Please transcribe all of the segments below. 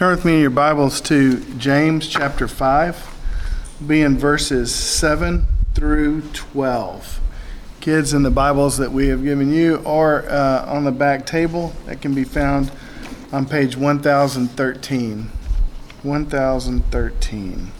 Turn with me in your Bibles to James chapter 5, be in verses 7 through 12. Kids, in the Bibles that we have given you are uh, on the back table that can be found on page 1013. 1013.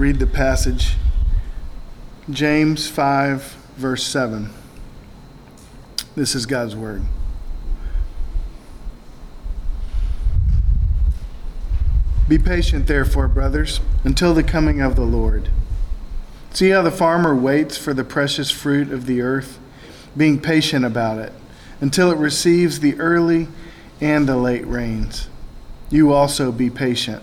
Read the passage. James 5, verse 7. This is God's word. Be patient, therefore, brothers, until the coming of the Lord. See how the farmer waits for the precious fruit of the earth, being patient about it, until it receives the early and the late rains. You also be patient.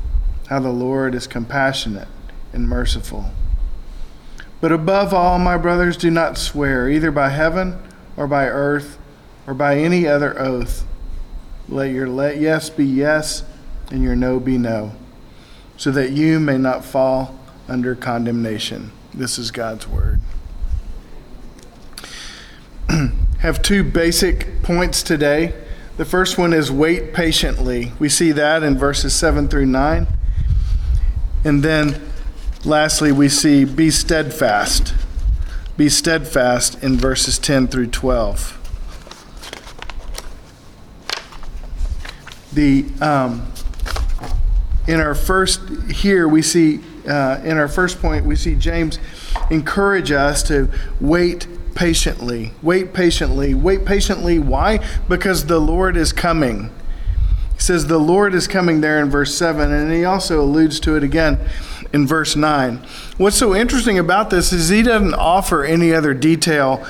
how the Lord is compassionate and merciful. But above all, my brothers, do not swear, either by heaven or by earth or by any other oath. Let your let yes be yes and your no be no, so that you may not fall under condemnation. This is God's word. Have two basic points today. The first one is wait patiently. We see that in verses 7 through 9. And then lastly, we see be steadfast. Be steadfast in verses 10 through 12. The, um, in our first, here we see, uh, in our first point, we see James encourage us to wait patiently. Wait patiently. Wait patiently. Why? Because the Lord is coming. Says the Lord is coming there in verse 7, and he also alludes to it again in verse 9. What's so interesting about this is he doesn't offer any other detail.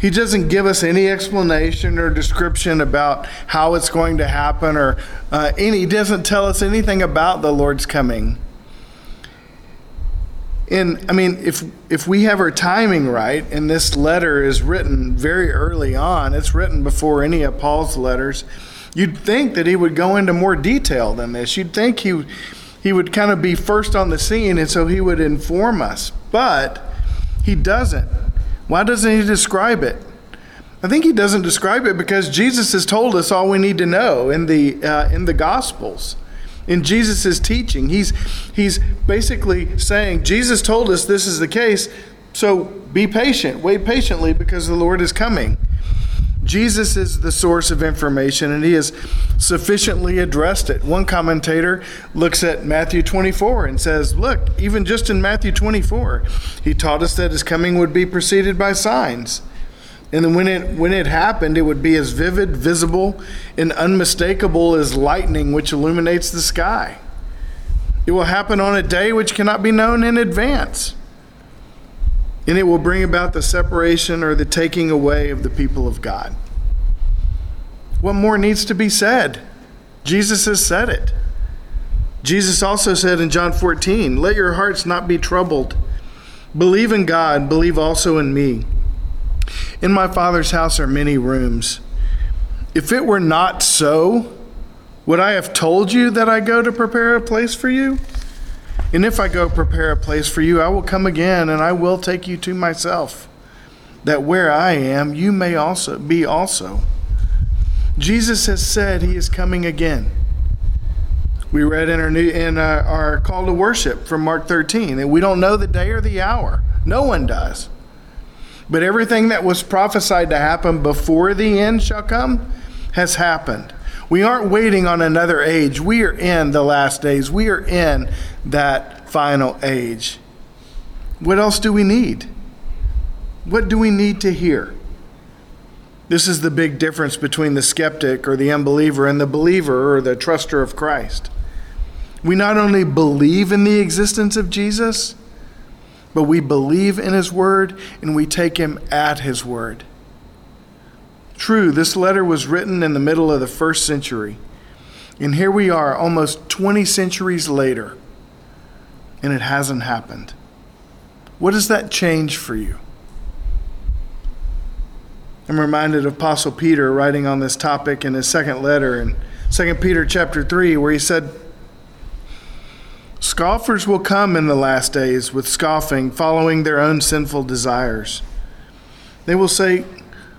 He doesn't give us any explanation or description about how it's going to happen, or uh, any, he doesn't tell us anything about the Lord's coming. And I mean, if if we have our timing right, and this letter is written very early on, it's written before any of Paul's letters You'd think that he would go into more detail than this. You'd think he, he would kind of be first on the scene, and so he would inform us. But he doesn't. Why doesn't he describe it? I think he doesn't describe it because Jesus has told us all we need to know in the, uh, in the Gospels. In Jesus' teaching, he's, he's basically saying, Jesus told us this is the case, so be patient, wait patiently because the Lord is coming. Jesus is the source of information and he has sufficiently addressed it. One commentator looks at Matthew 24 and says, Look, even just in Matthew 24, he taught us that his coming would be preceded by signs. And then when it, when it happened, it would be as vivid, visible, and unmistakable as lightning which illuminates the sky. It will happen on a day which cannot be known in advance and it will bring about the separation or the taking away of the people of God. What more needs to be said? Jesus has said it. Jesus also said in John 14, Let your hearts not be troubled. Believe in God, believe also in me. In my Father's house are many rooms. If it were not so, would I have told you that I go to prepare a place for you? And if I go prepare a place for you, I will come again and I will take you to myself, that where I am, you may also be also. Jesus has said he is coming again. We read in our new in our, our call to worship from Mark 13 that we don't know the day or the hour. No one does. But everything that was prophesied to happen before the end shall come has happened. We aren't waiting on another age. We are in the last days. We are in that final age. What else do we need? What do we need to hear? This is the big difference between the skeptic or the unbeliever and the believer or the truster of Christ. We not only believe in the existence of Jesus, but we believe in his word and we take him at his word. True, this letter was written in the middle of the first century. And here we are, almost 20 centuries later, and it hasn't happened. What does that change for you? I'm reminded of Apostle Peter writing on this topic in his second letter in 2 Peter chapter 3, where he said, Scoffers will come in the last days with scoffing, following their own sinful desires. They will say,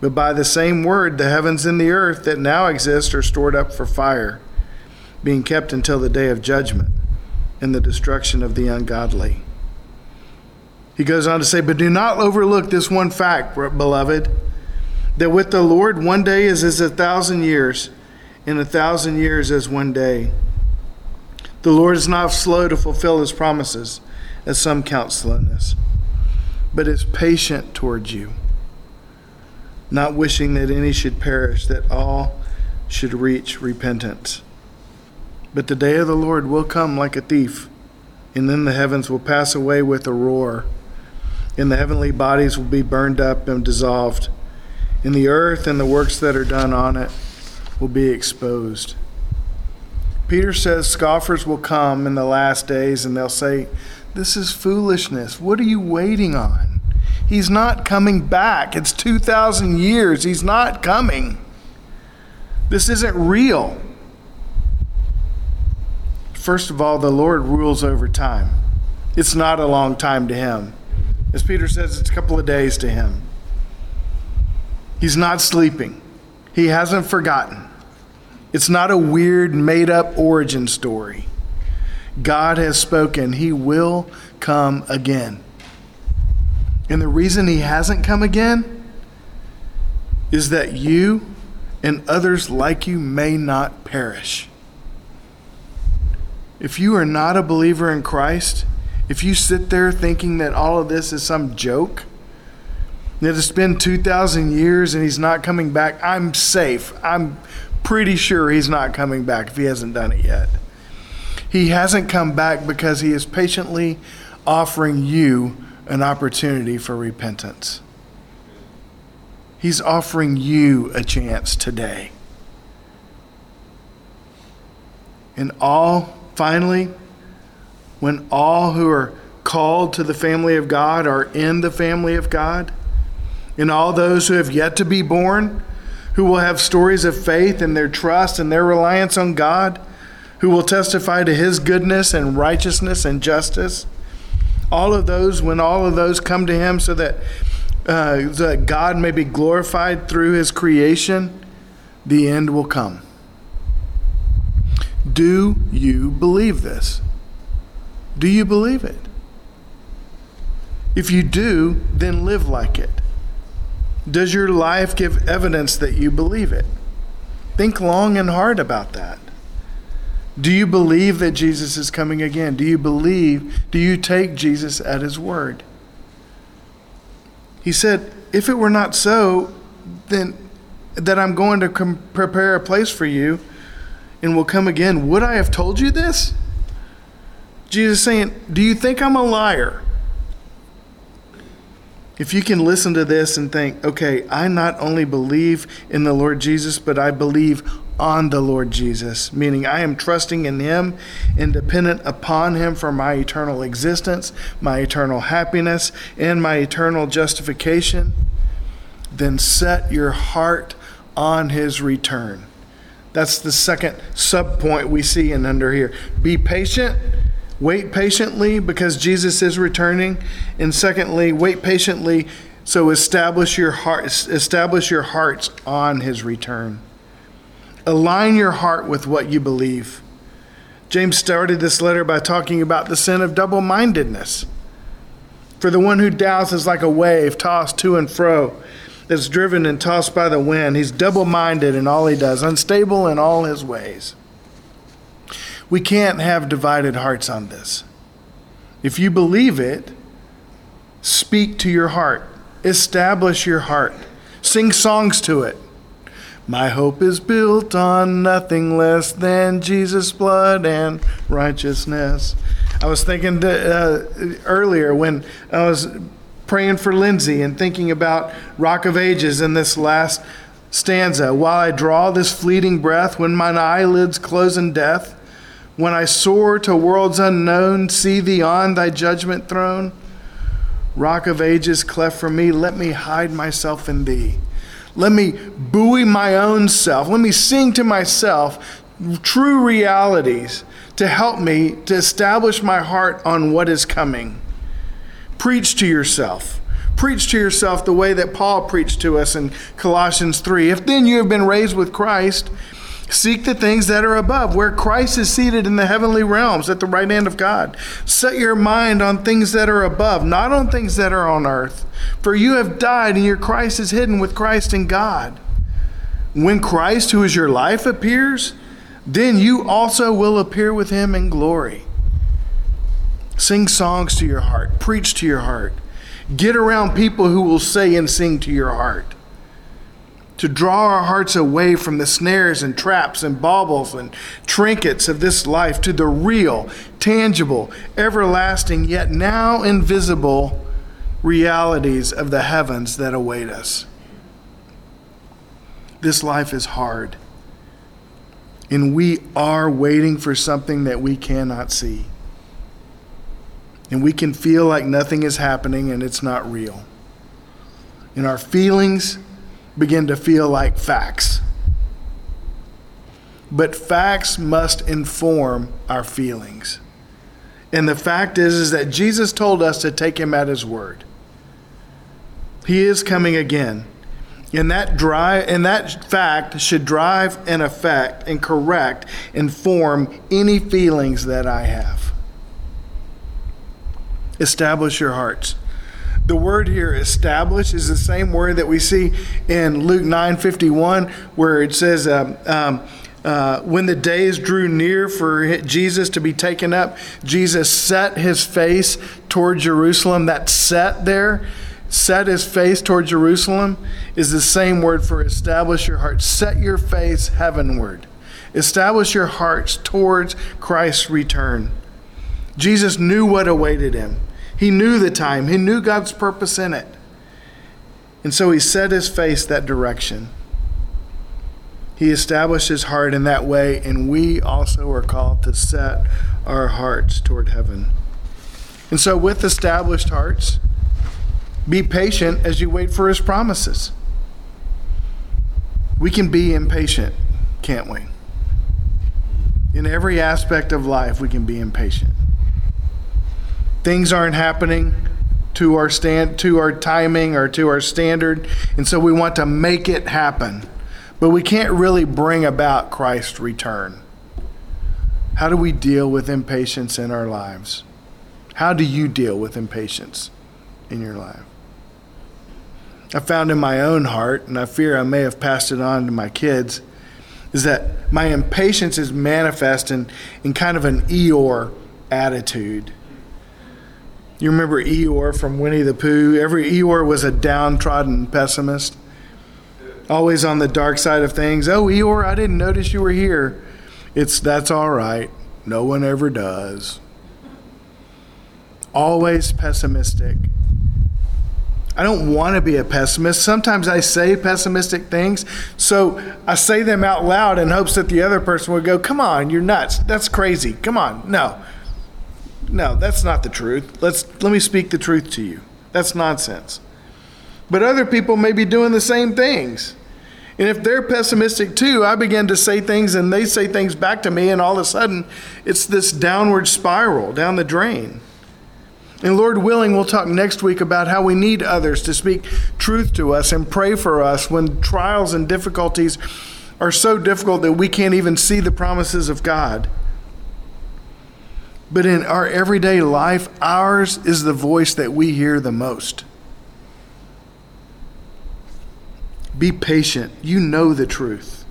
But by the same word, the heavens and the earth that now exist are stored up for fire being kept until the day of judgment and the destruction of the ungodly. He goes on to say, But do not overlook this one fact, beloved, that with the Lord one day is as a thousand years, and a thousand years as one day. The Lord is not slow to fulfill his promises, as some count slowness, but is patient towards you, not wishing that any should perish, that all should reach repentance. But the day of the Lord will come like a thief, and then the heavens will pass away with a roar, and the heavenly bodies will be burned up and dissolved, and the earth and the works that are done on it will be exposed. Peter says scoffers will come in the last days and they'll say, This is foolishness. What are you waiting on? He's not coming back. It's 2,000 years. He's not coming. This isn't real. First of all, the Lord rules over time. It's not a long time to him. As Peter says, it's a couple of days to him. He's not sleeping, he hasn't forgotten. It's not a weird, made up origin story. God has spoken, He will come again. And the reason He hasn't come again is that you and others like you may not perish. If you are not a believer in Christ, if you sit there thinking that all of this is some joke, that it's been 2,000 years and he's not coming back, I'm safe. I'm pretty sure he's not coming back if he hasn't done it yet. He hasn't come back because he is patiently offering you an opportunity for repentance. He's offering you a chance today. And all Finally, when all who are called to the family of God are in the family of God, and all those who have yet to be born, who will have stories of faith and their trust and their reliance on God, who will testify to his goodness and righteousness and justice. All of those, when all of those come to him so that, uh, that God may be glorified through his creation, the end will come. Do you believe this? Do you believe it? If you do, then live like it. Does your life give evidence that you believe it? Think long and hard about that. Do you believe that Jesus is coming again? Do you believe, do you take Jesus at his word? He said, If it were not so, then that I'm going to com- prepare a place for you and will come again. Would I have told you this? Jesus saying, Do you think I'm a liar? If you can listen to this and think, okay, I not only believe in the Lord Jesus, but I believe on the Lord Jesus, meaning I am trusting in Him and dependent upon Him for my eternal existence, my eternal happiness, and my eternal justification, then set your heart on His return. That's the second sub point we see in under here. Be patient, wait patiently because Jesus is returning. And secondly, wait patiently so establish your heart establish your hearts on his return. Align your heart with what you believe. James started this letter by talking about the sin of double-mindedness. For the one who doubts is like a wave tossed to and fro, that's driven and tossed by the wind. He's double minded in all he does, unstable in all his ways. We can't have divided hearts on this. If you believe it, speak to your heart, establish your heart, sing songs to it. My hope is built on nothing less than Jesus' blood and righteousness. I was thinking uh, earlier when I was praying for Lindsay and thinking about Rock of Ages in this last stanza. While I draw this fleeting breath, when mine eyelids close in death, when I soar to worlds unknown, see thee on thy judgment throne, Rock of Ages, cleft for me, let me hide myself in thee. Let me buoy my own self. Let me sing to myself true realities to help me to establish my heart on what is coming. Preach to yourself. Preach to yourself the way that Paul preached to us in Colossians 3. If then you have been raised with Christ, Seek the things that are above, where Christ is seated in the heavenly realms at the right hand of God. Set your mind on things that are above, not on things that are on earth. For you have died, and your Christ is hidden with Christ in God. When Christ, who is your life, appears, then you also will appear with him in glory. Sing songs to your heart, preach to your heart. Get around people who will say and sing to your heart to draw our hearts away from the snares and traps and baubles and trinkets of this life to the real, tangible, everlasting, yet now invisible realities of the heavens that await us. This life is hard, and we are waiting for something that we cannot see. And we can feel like nothing is happening and it's not real. And our feelings, begin to feel like facts. But facts must inform our feelings. And the fact is, is that Jesus told us to take him at his word. He is coming again. And that drive and that fact should drive and affect and correct and form any feelings that I have. Establish your hearts the word here established is the same word that we see in Luke 9:51 where it says um, um, uh, when the days drew near for Jesus to be taken up, Jesus set his face toward Jerusalem. That set there, set his face toward Jerusalem, is the same word for establish your heart. Set your face heavenward. Establish your hearts towards Christ's return. Jesus knew what awaited him. He knew the time, he knew God's purpose in it. And so he set his face that direction. He established his heart in that way, and we also are called to set our hearts toward heaven. And so, with established hearts, be patient as you wait for his promises. We can be impatient, can't we? In every aspect of life, we can be impatient things aren't happening to our stand to our timing or to our standard and so we want to make it happen. But we can't really bring about Christ's return. How do we deal with impatience in our lives? How do you deal with impatience in your life? I found in my own heart and I fear I may have passed it on to my kids is that my impatience is manifest in, in kind of an Eeyore attitude you remember Eeyore from Winnie the Pooh? Every Eeyore was a downtrodden pessimist, always on the dark side of things. Oh, Eeyore, I didn't notice you were here. It's that's all right. No one ever does. Always pessimistic. I don't want to be a pessimist. Sometimes I say pessimistic things, so I say them out loud in hopes that the other person would go, Come on, you're nuts. That's crazy. Come on. No. No, that's not the truth. Let's let me speak the truth to you. That's nonsense. But other people may be doing the same things. And if they're pessimistic too, I begin to say things and they say things back to me, and all of a sudden it's this downward spiral down the drain. And Lord willing, we'll talk next week about how we need others to speak truth to us and pray for us when trials and difficulties are so difficult that we can't even see the promises of God. But in our everyday life, ours is the voice that we hear the most. Be patient. You know the truth.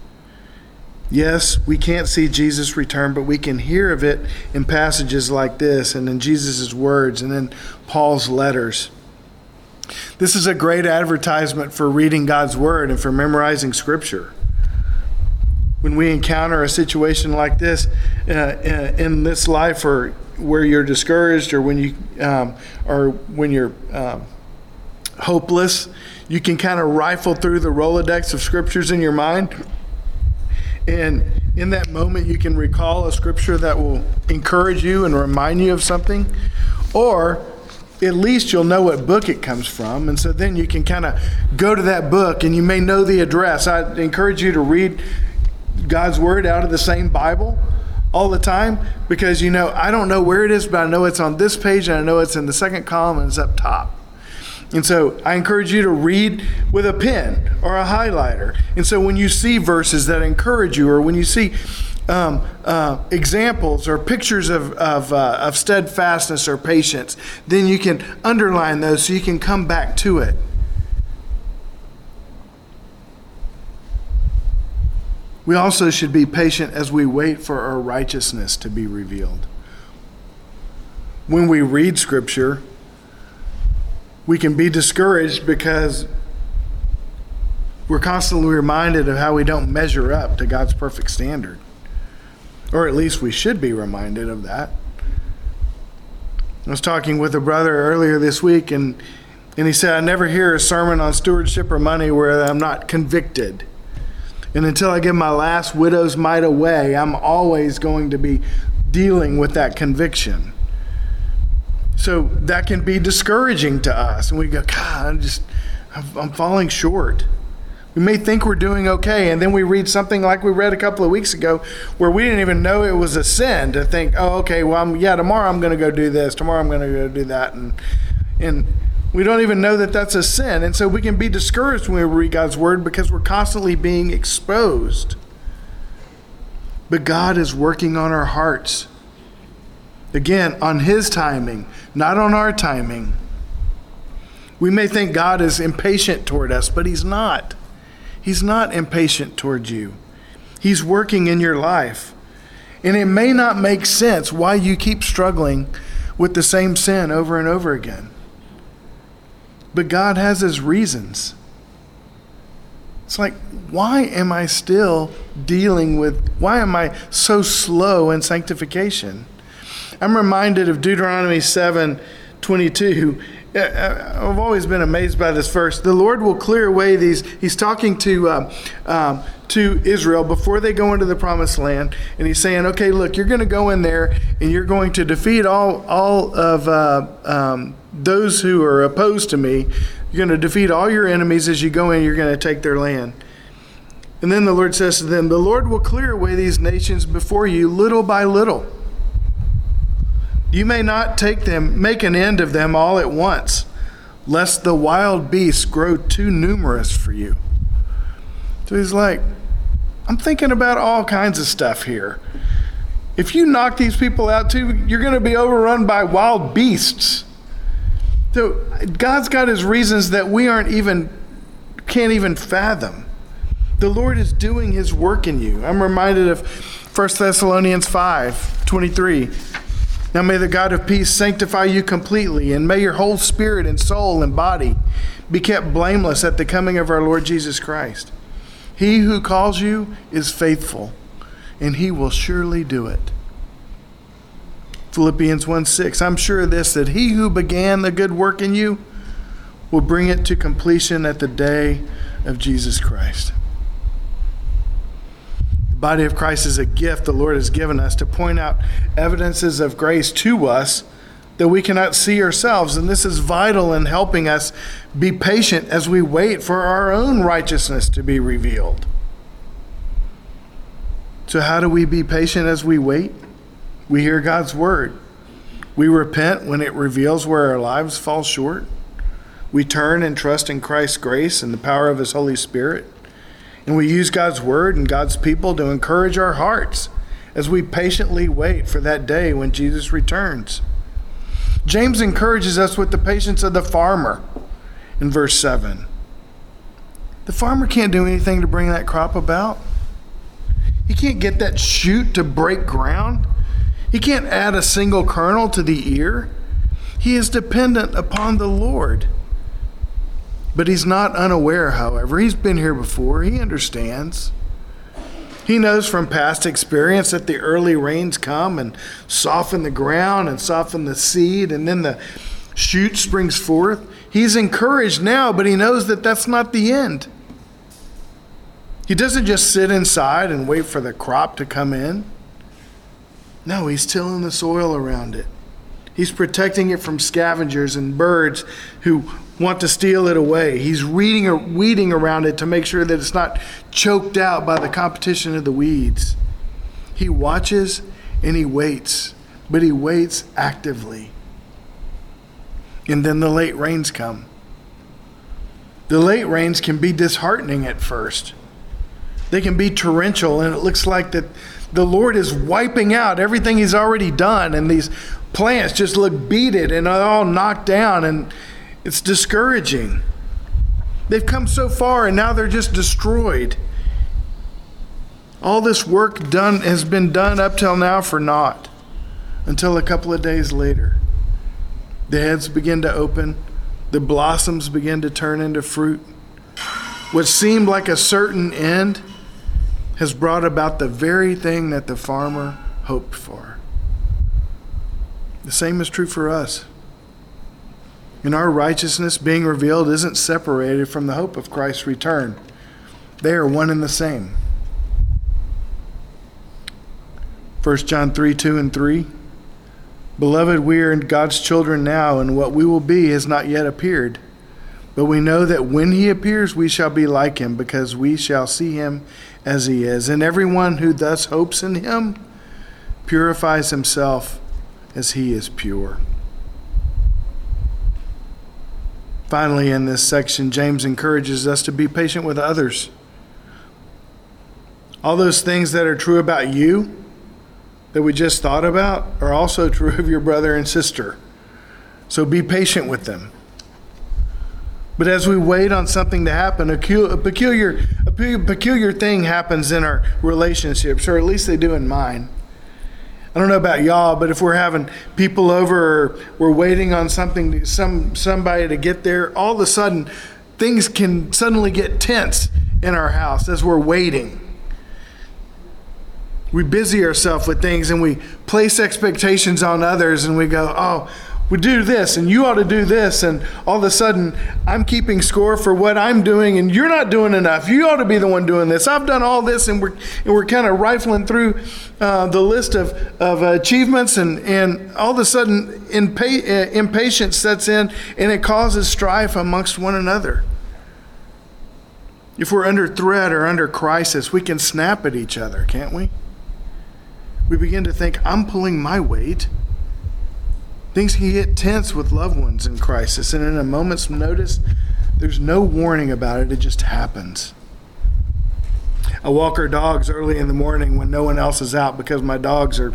Yes, we can't see Jesus return, but we can hear of it in passages like this and in Jesus' words and in Paul's letters. This is a great advertisement for reading God's Word and for memorizing Scripture. When we encounter a situation like this uh, uh in this life, or where you're discouraged, or when you, um, or when you're um, hopeless, you can kind of rifle through the Rolodex of scriptures in your mind. And in that moment, you can recall a scripture that will encourage you and remind you of something. Or at least you'll know what book it comes from. And so then you can kind of go to that book and you may know the address. I encourage you to read God's Word out of the same Bible all the time because you know, I don't know where it is, but I know it's on this page and I know it's in the second column and it's up top. And so I encourage you to read with a pen or a highlighter. And so when you see verses that encourage you, or when you see um, uh, examples or pictures of, of, uh, of steadfastness or patience, then you can underline those so you can come back to it. We also should be patient as we wait for our righteousness to be revealed. When we read Scripture, we can be discouraged because we're constantly reminded of how we don't measure up to God's perfect standard. Or at least we should be reminded of that. I was talking with a brother earlier this week, and, and he said, I never hear a sermon on stewardship or money where I'm not convicted. And until I give my last widow's mite away, I'm always going to be dealing with that conviction. So that can be discouraging to us. And we go, God, I'm just, I'm falling short. We may think we're doing okay, and then we read something like we read a couple of weeks ago where we didn't even know it was a sin to think, oh, okay, well, I'm, yeah, tomorrow I'm going to go do this, tomorrow I'm going to go do that. And, and we don't even know that that's a sin. And so we can be discouraged when we read God's word because we're constantly being exposed. But God is working on our hearts. Again, on His timing, not on our timing. We may think God is impatient toward us, but He's not. He's not impatient toward you. He's working in your life. And it may not make sense why you keep struggling with the same sin over and over again. But God has His reasons. It's like, why am I still dealing with, why am I so slow in sanctification? I'm reminded of Deuteronomy 7 22. I've always been amazed by this verse. The Lord will clear away these. He's talking to um, um, to Israel before they go into the promised land, and he's saying, "Okay, look, you're going to go in there, and you're going to defeat all all of uh, um, those who are opposed to me. You're going to defeat all your enemies as you go in. You're going to take their land." And then the Lord says to them, "The Lord will clear away these nations before you, little by little." You may not take them, make an end of them all at once, lest the wild beasts grow too numerous for you. So he's like, I'm thinking about all kinds of stuff here. If you knock these people out too, you're going to be overrun by wild beasts. So God's got his reasons that we aren't even, can't even fathom. The Lord is doing his work in you. I'm reminded of 1 Thessalonians 5 23. Now may the God of peace sanctify you completely, and may your whole spirit and soul and body be kept blameless at the coming of our Lord Jesus Christ. He who calls you is faithful, and he will surely do it. Philippians 1 6. I'm sure of this, that he who began the good work in you will bring it to completion at the day of Jesus Christ The body of Christ is a gift the Lord has given us to point out evidences of grace to us that we cannot see ourselves. And this is vital in helping us be patient as we wait for our own righteousness to be revealed. So, how do we be patient as we wait? We hear God's word. We repent when it reveals where our lives fall short. We turn and trust in Christ's grace and the power of His Holy Spirit. And we use God's word and God's people to encourage our hearts as we patiently wait for that day when Jesus returns. James encourages us with the patience of the farmer in verse 7. The farmer can't do anything to bring that crop about. He can't get that shoot to break ground. He can't add a single kernel to the ear. He is dependent upon the Lord. But he's not unaware, however. He's been here before, he understands. He knows from past experience that the early rains come and soften the ground and soften the seed, and then the shoot springs forth. He's encouraged now, but he knows that that's not the end. He doesn't just sit inside and wait for the crop to come in. No, he's tilling the soil around it. He's protecting it from scavengers and birds who want to steal it away. He's reading or weeding around it to make sure that it's not choked out by the competition of the weeds. He watches and he waits, but he waits actively. And then the late rains come. The late rains can be disheartening at first. They can be torrential, and it looks like that the Lord is wiping out everything He's already done, and these plants just look beaded and all knocked down, and it's discouraging. They've come so far, and now they're just destroyed. All this work done has been done up till now for naught until a couple of days later. The heads begin to open, the blossoms begin to turn into fruit. What seemed like a certain end has brought about the very thing that the farmer hoped for. The same is true for us. And our righteousness being revealed isn't separated from the hope of Christ's return, they are one and the same. 1 John 3 2 and 3. Beloved, we are God's children now, and what we will be has not yet appeared. But we know that when he appears, we shall be like him, because we shall see him as he is. And everyone who thus hopes in him purifies himself as he is pure. Finally, in this section, James encourages us to be patient with others. All those things that are true about you that we just thought about are also true of your brother and sister. So be patient with them. But as we wait on something to happen, a peculiar, a peculiar thing happens in our relationships, or at least they do in mine. I don't know about y'all, but if we're having people over, or we're waiting on something, some somebody to get there, all of a sudden, things can suddenly get tense in our house as we're waiting. We busy ourselves with things and we place expectations on others, and we go, "Oh, we do this and you ought to do this and all of a sudden i'm keeping score for what i'm doing and you're not doing enough. You ought to be the one doing this. I've done all this and we're, and we're kind of rifling through uh, the list of, of achievements and, and all of a sudden impa- uh, impatience sets in and it causes strife amongst one another. If we're under threat or under crisis we can snap at each other can't we? We begin to think i'm pulling my weight Things can get tense with loved ones in crisis, and in a moment's notice, there's no warning about it, it just happens. I walk our dogs early in the morning when no one else is out because my dogs are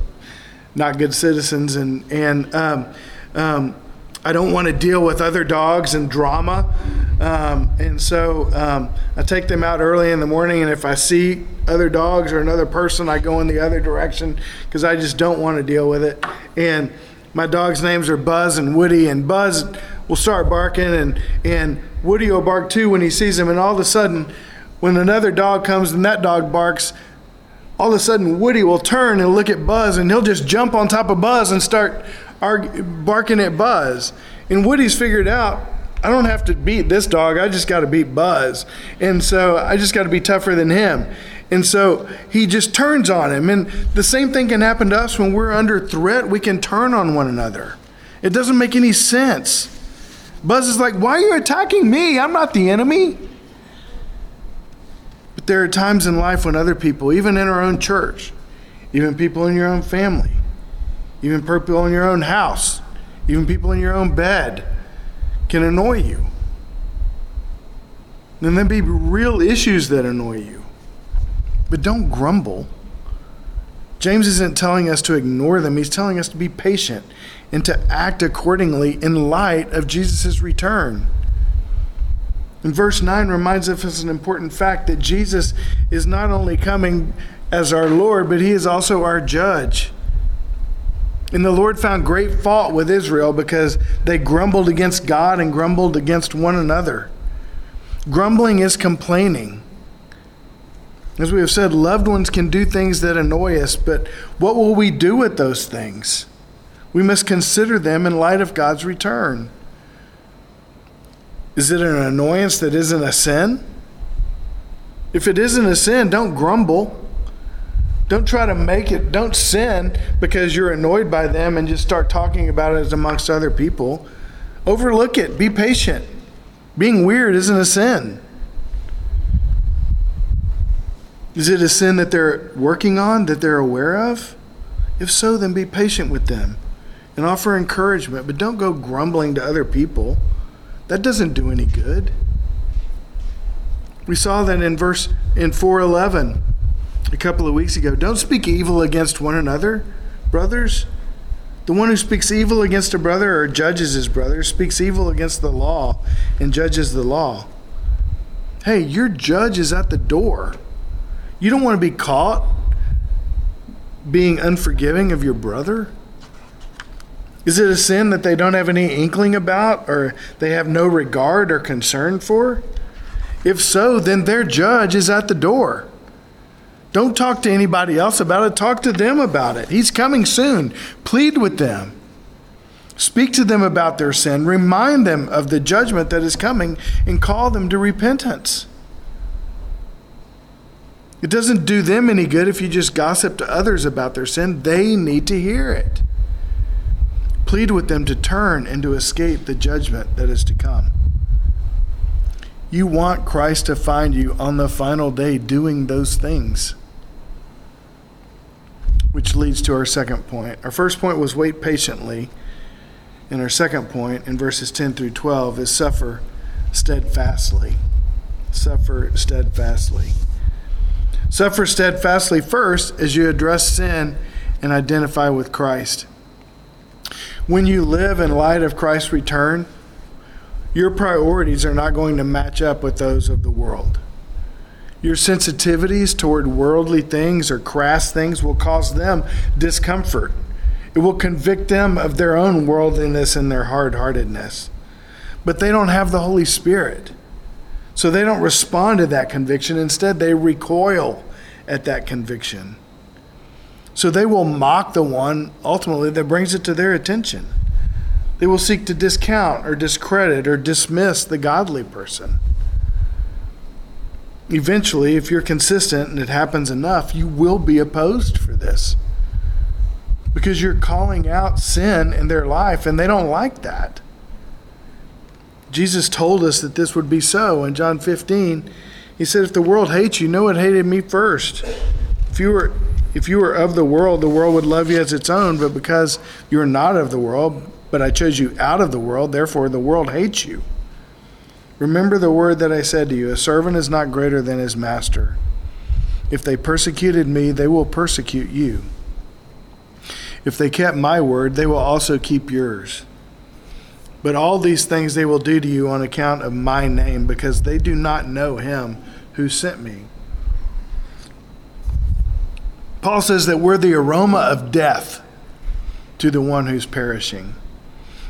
not good citizens, and, and um, um, I don't want to deal with other dogs and drama. Um, and so um, I take them out early in the morning, and if I see other dogs or another person, I go in the other direction because I just don't want to deal with it. And my dog's names are Buzz and Woody, and Buzz will start barking, and, and Woody will bark too when he sees him. And all of a sudden, when another dog comes and that dog barks, all of a sudden Woody will turn and look at Buzz, and he'll just jump on top of Buzz and start barking at Buzz. And Woody's figured out I don't have to beat this dog, I just got to beat Buzz. And so I just got to be tougher than him. And so he just turns on him. And the same thing can happen to us when we're under threat. We can turn on one another. It doesn't make any sense. Buzz is like, Why are you attacking me? I'm not the enemy. But there are times in life when other people, even in our own church, even people in your own family, even people in your own house, even people in your own bed, can annoy you. And then be real issues that annoy you. But don't grumble. James isn't telling us to ignore them, he's telling us to be patient and to act accordingly in light of Jesus' return. And verse 9 reminds us of an important fact that Jesus is not only coming as our Lord, but he is also our judge. And the Lord found great fault with Israel because they grumbled against God and grumbled against one another. Grumbling is complaining. As we have said, loved ones can do things that annoy us, but what will we do with those things? We must consider them in light of God's return. Is it an annoyance that isn't a sin? If it isn't a sin, don't grumble. Don't try to make it, don't sin because you're annoyed by them and just start talking about it amongst other people. Overlook it, be patient. Being weird isn't a sin. Is it a sin that they're working on, that they're aware of? If so, then be patient with them and offer encouragement, but don't go grumbling to other people. That doesn't do any good. We saw that in verse in 411 a couple of weeks ago. Don't speak evil against one another, brothers. The one who speaks evil against a brother or judges his brother speaks evil against the law and judges the law. Hey, your judge is at the door. You don't want to be caught being unforgiving of your brother? Is it a sin that they don't have any inkling about or they have no regard or concern for? If so, then their judge is at the door. Don't talk to anybody else about it, talk to them about it. He's coming soon. Plead with them. Speak to them about their sin, remind them of the judgment that is coming, and call them to repentance. It doesn't do them any good if you just gossip to others about their sin. They need to hear it. Plead with them to turn and to escape the judgment that is to come. You want Christ to find you on the final day doing those things. Which leads to our second point. Our first point was wait patiently. And our second point in verses 10 through 12 is suffer steadfastly. Suffer steadfastly. Suffer steadfastly first as you address sin and identify with Christ. When you live in light of Christ's return, your priorities are not going to match up with those of the world. Your sensitivities toward worldly things or crass things will cause them discomfort. It will convict them of their own worldliness and their hard heartedness. But they don't have the Holy Spirit. So they don't respond to that conviction. Instead, they recoil at that conviction. So they will mock the one ultimately that brings it to their attention. They will seek to discount or discredit or dismiss the godly person. Eventually, if you're consistent and it happens enough, you will be opposed for this because you're calling out sin in their life and they don't like that. Jesus told us that this would be so. In John 15, he said, If the world hates you, know it hated me first. If you were if you were of the world, the world would love you as its own, but because you're not of the world, but I chose you out of the world, therefore the world hates you. Remember the word that I said to you a servant is not greater than his master. If they persecuted me, they will persecute you. If they kept my word, they will also keep yours. But all these things they will do to you on account of my name, because they do not know him who sent me. Paul says that we're the aroma of death to the one who's perishing.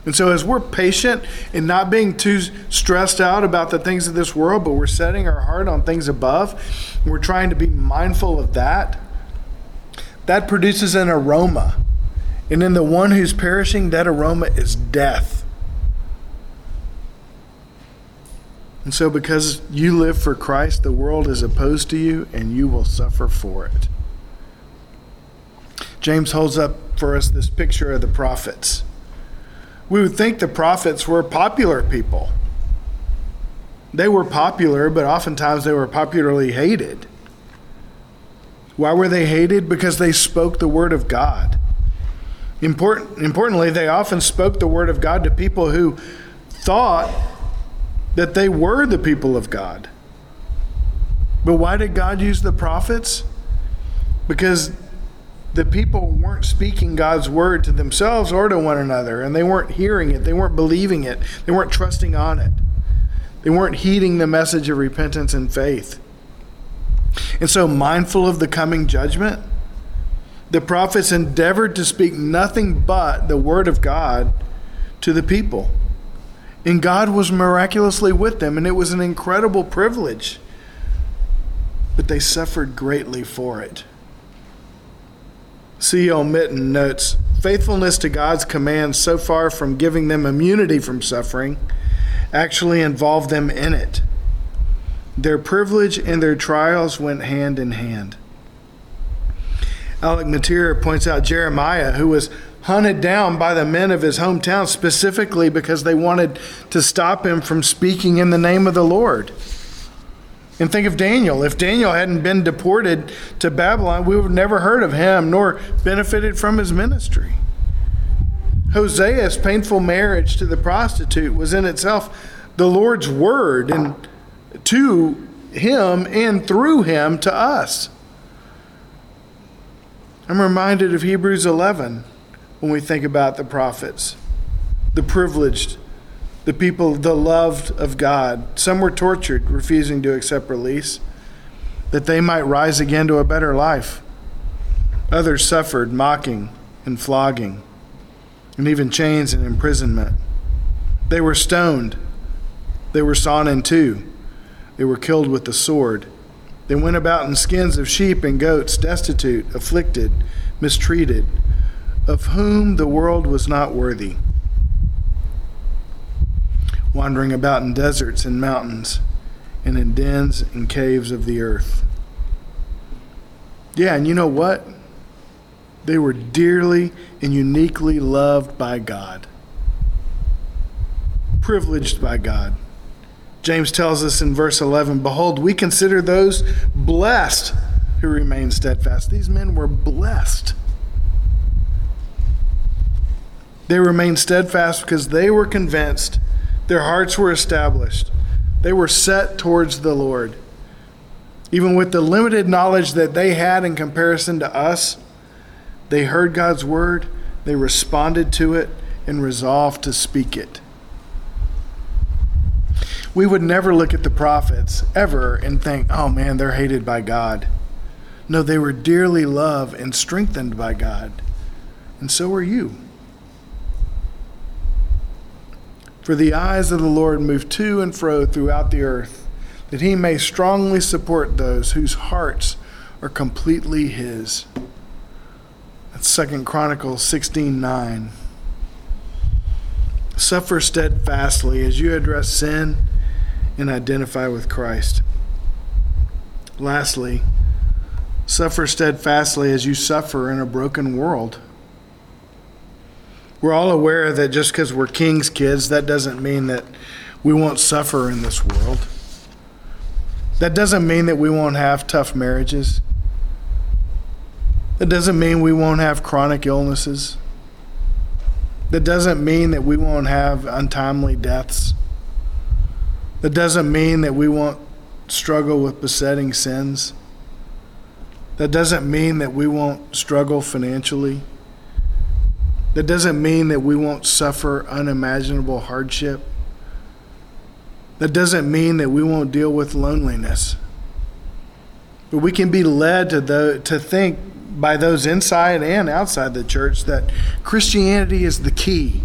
And so, as we're patient and not being too stressed out about the things of this world, but we're setting our heart on things above, we're trying to be mindful of that, that produces an aroma. And in the one who's perishing, that aroma is death. And so, because you live for Christ, the world is opposed to you and you will suffer for it. James holds up for us this picture of the prophets. We would think the prophets were popular people. They were popular, but oftentimes they were popularly hated. Why were they hated? Because they spoke the word of God. Important, importantly, they often spoke the word of God to people who thought that they were the people of God. But why did God use the prophets? Because the people weren't speaking God's word to themselves or to one another, and they weren't hearing it, they weren't believing it, they weren't trusting on it, they weren't heeding the message of repentance and faith. And so, mindful of the coming judgment, the prophets endeavored to speak nothing but the word of God to the people. And God was miraculously with them, and it was an incredible privilege. But they suffered greatly for it. C.L. Mitton notes faithfulness to God's commands, so far from giving them immunity from suffering, actually involved them in it. Their privilege and their trials went hand in hand. Alec Motyer points out Jeremiah, who was hunted down by the men of his hometown specifically because they wanted to stop him from speaking in the name of the Lord. And think of Daniel. If Daniel hadn't been deported to Babylon, we would have never heard of him nor benefited from his ministry. Hosea's painful marriage to the prostitute was in itself the Lord's word and to him and through him to us. I'm reminded of Hebrews 11 when we think about the prophets, the privileged, the people, the loved of God. Some were tortured, refusing to accept release, that they might rise again to a better life. Others suffered mocking and flogging, and even chains and imprisonment. They were stoned. They were sawn in two. They were killed with the sword. They went about in skins of sheep and goats, destitute, afflicted, mistreated of whom the world was not worthy, wandering about in deserts and mountains and in dens and caves of the earth. Yeah, and you know what? They were dearly and uniquely loved by God, privileged by God. James tells us in verse 11 Behold, we consider those blessed who remain steadfast. These men were blessed. They remained steadfast because they were convinced, their hearts were established, they were set towards the Lord. Even with the limited knowledge that they had in comparison to us, they heard God's word, they responded to it, and resolved to speak it. We would never look at the prophets ever and think, oh man, they're hated by God. No, they were dearly loved and strengthened by God. And so are you. For the eyes of the Lord move to and fro throughout the earth, that he may strongly support those whose hearts are completely his. That's Second Chronicles 16 9. Suffer steadfastly as you address sin and identify with Christ. Lastly, suffer steadfastly as you suffer in a broken world. We're all aware that just because we're king's kids, that doesn't mean that we won't suffer in this world. That doesn't mean that we won't have tough marriages. That doesn't mean we won't have chronic illnesses. That doesn't mean that we won't have untimely deaths. That doesn't mean that we won't struggle with besetting sins. That doesn't mean that we won't struggle financially. That doesn't mean that we won't suffer unimaginable hardship. That doesn't mean that we won't deal with loneliness. But we can be led to, the, to think by those inside and outside the church that Christianity is the key.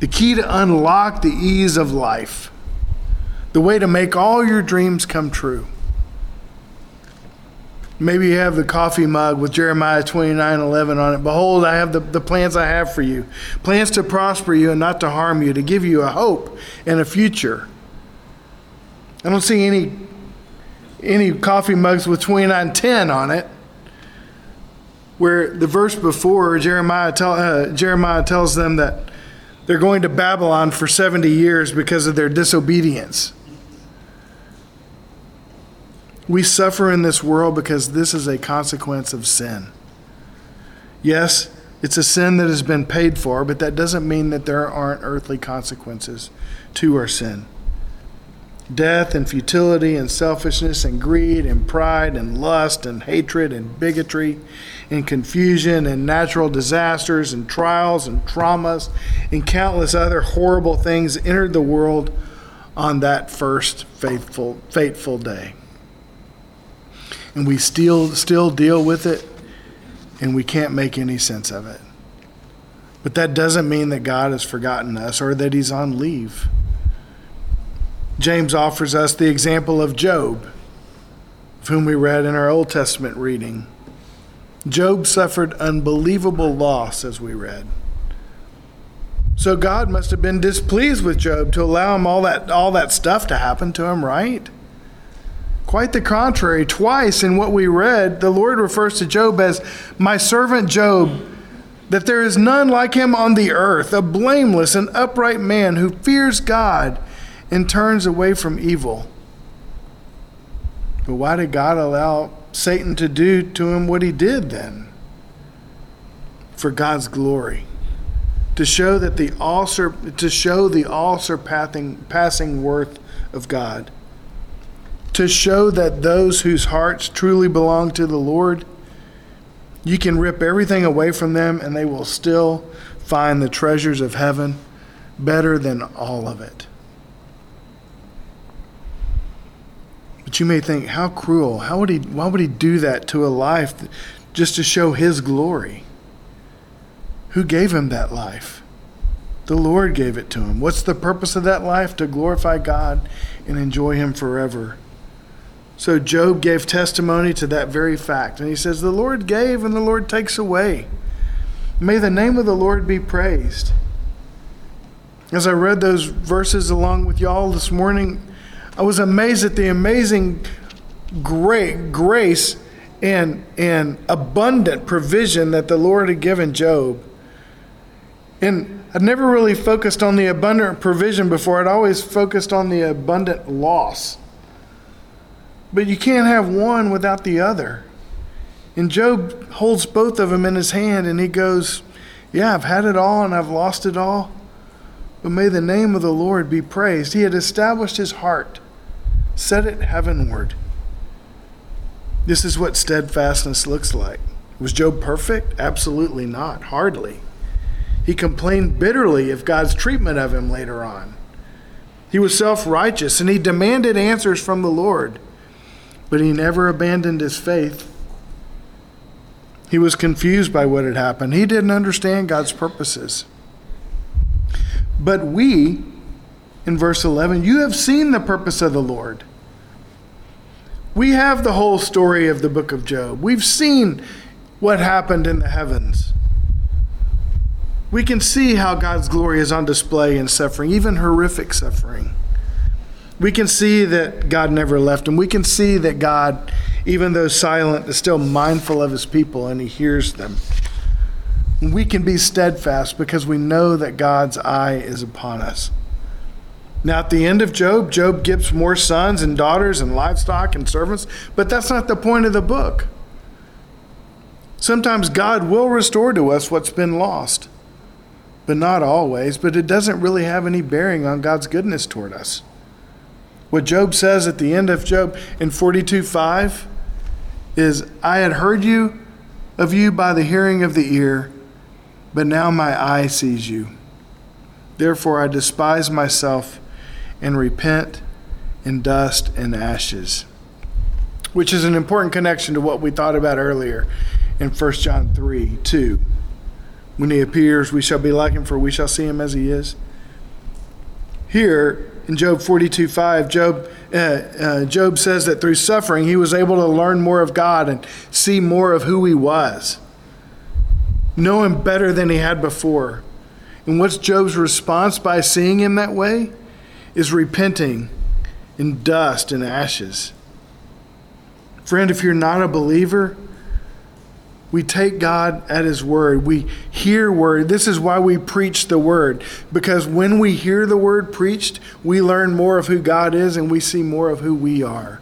The key to unlock the ease of life. The way to make all your dreams come true. Maybe you have the coffee mug with Jeremiah 29 11 on it. Behold, I have the, the plans I have for you plans to prosper you and not to harm you, to give you a hope and a future. I don't see any, any coffee mugs with 2910 on it. Where the verse before, Jeremiah, tell, uh, Jeremiah tells them that they're going to Babylon for 70 years because of their disobedience. We suffer in this world because this is a consequence of sin. Yes, it's a sin that has been paid for, but that doesn't mean that there aren't earthly consequences to our sin. death and futility and selfishness and greed and pride and lust and hatred and bigotry and confusion and natural disasters and trials and traumas and countless other horrible things entered the world on that first faithful fateful day. And we still still deal with it and we can't make any sense of it. But that doesn't mean that God has forgotten us or that he's on leave. James offers us the example of Job, of whom we read in our Old Testament reading. Job suffered unbelievable loss, as we read. So God must have been displeased with Job to allow him all that, all that stuff to happen to him, right? Quite the contrary. Twice in what we read, the Lord refers to Job as my servant Job, that there is none like him on the earth, a blameless and upright man who fears God and turns away from evil. But why did God allow Satan to do to him what he did then? For God's glory. To show that the all to show the all surpassing passing worth of God. To show that those whose hearts truly belong to the Lord, you can rip everything away from them and they will still find the treasures of heaven better than all of it. But you may think, how cruel. How would he, why would he do that to a life just to show his glory? Who gave him that life? The Lord gave it to him. What's the purpose of that life? To glorify God and enjoy him forever. So Job gave testimony to that very fact. And he says, The Lord gave and the Lord takes away. May the name of the Lord be praised. As I read those verses along with y'all this morning, I was amazed at the amazing great grace and, and abundant provision that the Lord had given Job. And I'd never really focused on the abundant provision before, I'd always focused on the abundant loss. But you can't have one without the other. And Job holds both of them in his hand and he goes, Yeah, I've had it all and I've lost it all. But may the name of the Lord be praised. He had established his heart, set it heavenward. This is what steadfastness looks like. Was Job perfect? Absolutely not. Hardly. He complained bitterly of God's treatment of him later on. He was self righteous and he demanded answers from the Lord, but he never abandoned his faith. He was confused by what had happened. He didn't understand God's purposes. But we, in verse 11, you have seen the purpose of the Lord. We have the whole story of the book of Job. We've seen what happened in the heavens. We can see how God's glory is on display in suffering, even horrific suffering. We can see that God never left him. We can see that God, even though silent, is still mindful of his people and he hears them we can be steadfast because we know that God's eye is upon us. Now, at the end of Job, Job gives more sons and daughters and livestock and servants, but that's not the point of the book. Sometimes God will restore to us what's been lost, but not always, but it doesn't really have any bearing on God's goodness toward us. What Job says at the end of Job in 42 5 is, I had heard you of you by the hearing of the ear but now my eye sees you. Therefore I despise myself and repent in dust and ashes. Which is an important connection to what we thought about earlier in 1 John 3 2. When he appears, we shall be like him, for we shall see him as he is. Here in Job 42 5, Job, uh, uh, Job says that through suffering, he was able to learn more of God and see more of who he was know him better than he had before. And what's Job's response by seeing him that way? Is repenting in dust and ashes. Friend, if you're not a believer, we take God at His word. We hear word. This is why we preach the word. Because when we hear the word preached, we learn more of who God is and we see more of who we are.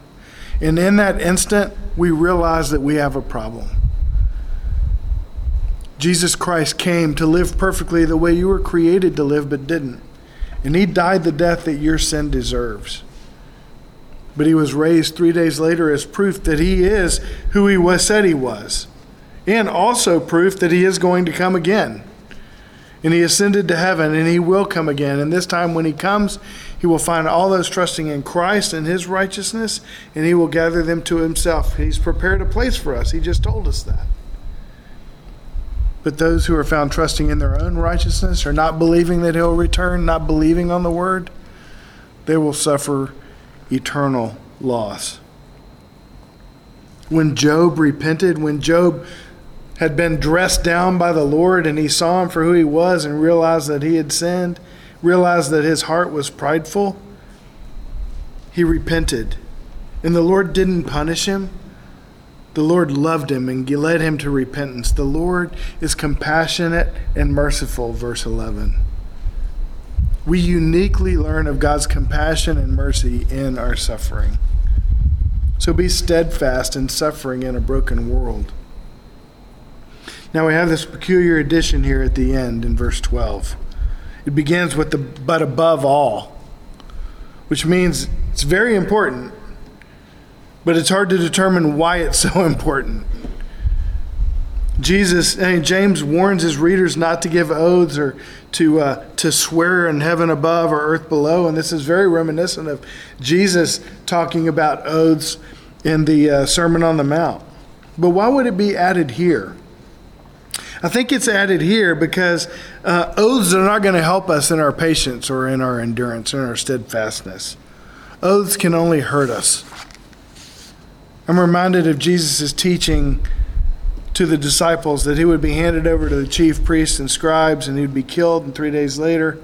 And in that instant, we realize that we have a problem. Jesus Christ came to live perfectly the way you were created to live but didn't. And he died the death that your sin deserves. but he was raised three days later as proof that he is who he was said he was, and also proof that he is going to come again. And he ascended to heaven, and he will come again. And this time, when he comes, he will find all those trusting in Christ and his righteousness, and he will gather them to himself. He's prepared a place for us. He just told us that. But those who are found trusting in their own righteousness or not believing that he'll return, not believing on the word, they will suffer eternal loss. When Job repented, when Job had been dressed down by the Lord and he saw him for who he was and realized that he had sinned, realized that his heart was prideful, he repented. And the Lord didn't punish him. The Lord loved him and led him to repentance. The Lord is compassionate and merciful, verse 11. We uniquely learn of God's compassion and mercy in our suffering. So be steadfast in suffering in a broken world. Now we have this peculiar addition here at the end in verse 12. It begins with the but above all, which means it's very important, but it's hard to determine why it's so important. Jesus, I mean, James warns his readers not to give oaths or to uh, to swear in heaven above or earth below, and this is very reminiscent of Jesus talking about oaths in the uh, Sermon on the Mount. But why would it be added here? I think it's added here because uh, oaths are not going to help us in our patience or in our endurance or in our steadfastness. Oaths can only hurt us. I'm reminded of Jesus' teaching to the disciples that he would be handed over to the chief priests and scribes and he'd be killed, and three days later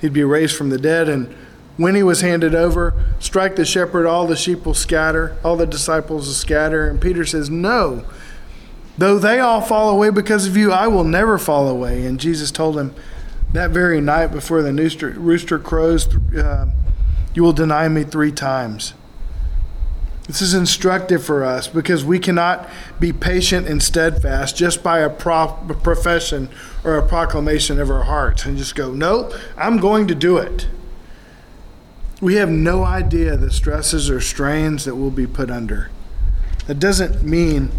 he'd be raised from the dead. And when he was handed over, strike the shepherd, all the sheep will scatter, all the disciples will scatter. And Peter says, No Though they all fall away because of you, I will never fall away. And Jesus told him that very night before the rooster, crows, uh, you will deny me three times. This is instructive for us because we cannot be patient and steadfast just by a profession or a proclamation of our hearts and just go, nope, I'm going to do it. We have no idea the stresses or strains that we'll be put under. That doesn't mean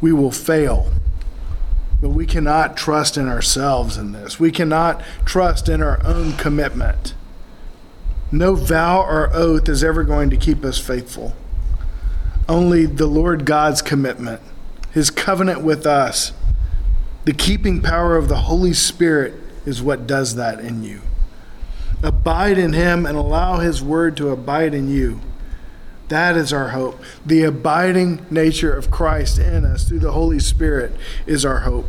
we will fail. But we cannot trust in ourselves in this. We cannot trust in our own commitment. No vow or oath is ever going to keep us faithful. Only the Lord God's commitment, his covenant with us, the keeping power of the Holy Spirit is what does that in you. Abide in him and allow his word to abide in you that is our hope. The abiding nature of Christ in us through the Holy Spirit is our hope.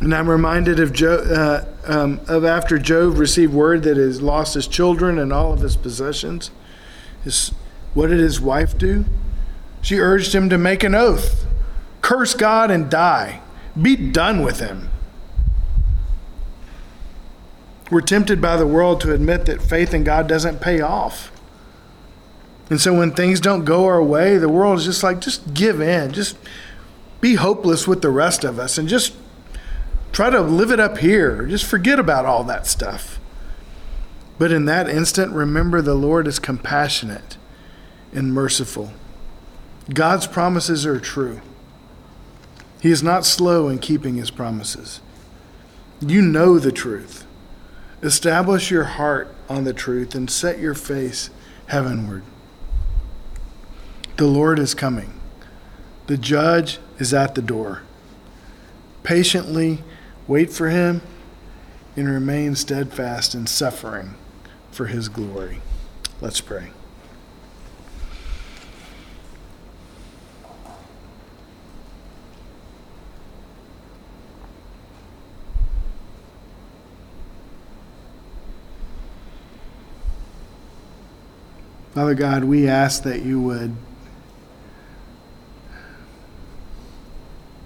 And I'm reminded of, Job, uh, um, of after Job received word that he lost his children and all of his possessions. His, what did his wife do? She urged him to make an oath, curse God and die, be done with him. We're tempted by the world to admit that faith in God doesn't pay off. And so when things don't go our way, the world is just like, just give in. Just be hopeless with the rest of us and just try to live it up here. Just forget about all that stuff. But in that instant, remember the Lord is compassionate and merciful. God's promises are true. He is not slow in keeping his promises. You know the truth. Establish your heart on the truth and set your face heavenward. The Lord is coming. The judge is at the door. Patiently wait for him and remain steadfast in suffering for his glory. Let's pray. Father God, we ask that you would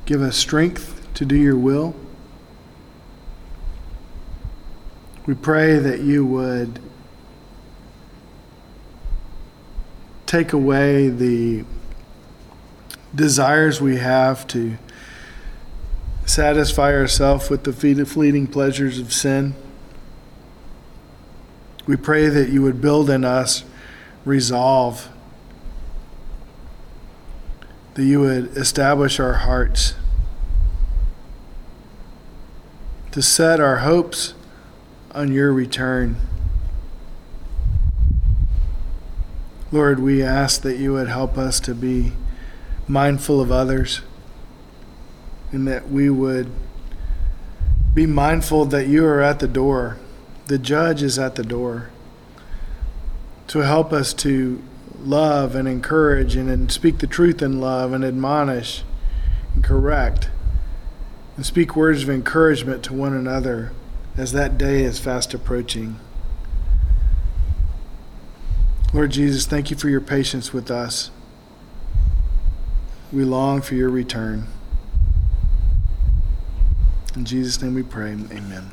Give us strength to do your will. We pray that you would take away the desires we have to satisfy ourselves with the fleeting pleasures of sin. We pray that you would build in us resolve, that you would establish our hearts, to set our hopes on your return. Lord, we ask that you would help us to be mindful of others and that we would be mindful that you are at the door. The judge is at the door to help us to love and encourage and, and speak the truth in love and admonish and correct and speak words of encouragement to one another as that day is fast approaching. Lord Jesus, thank you for your patience with us. We long for your return. In Jesus' name we pray. Amen.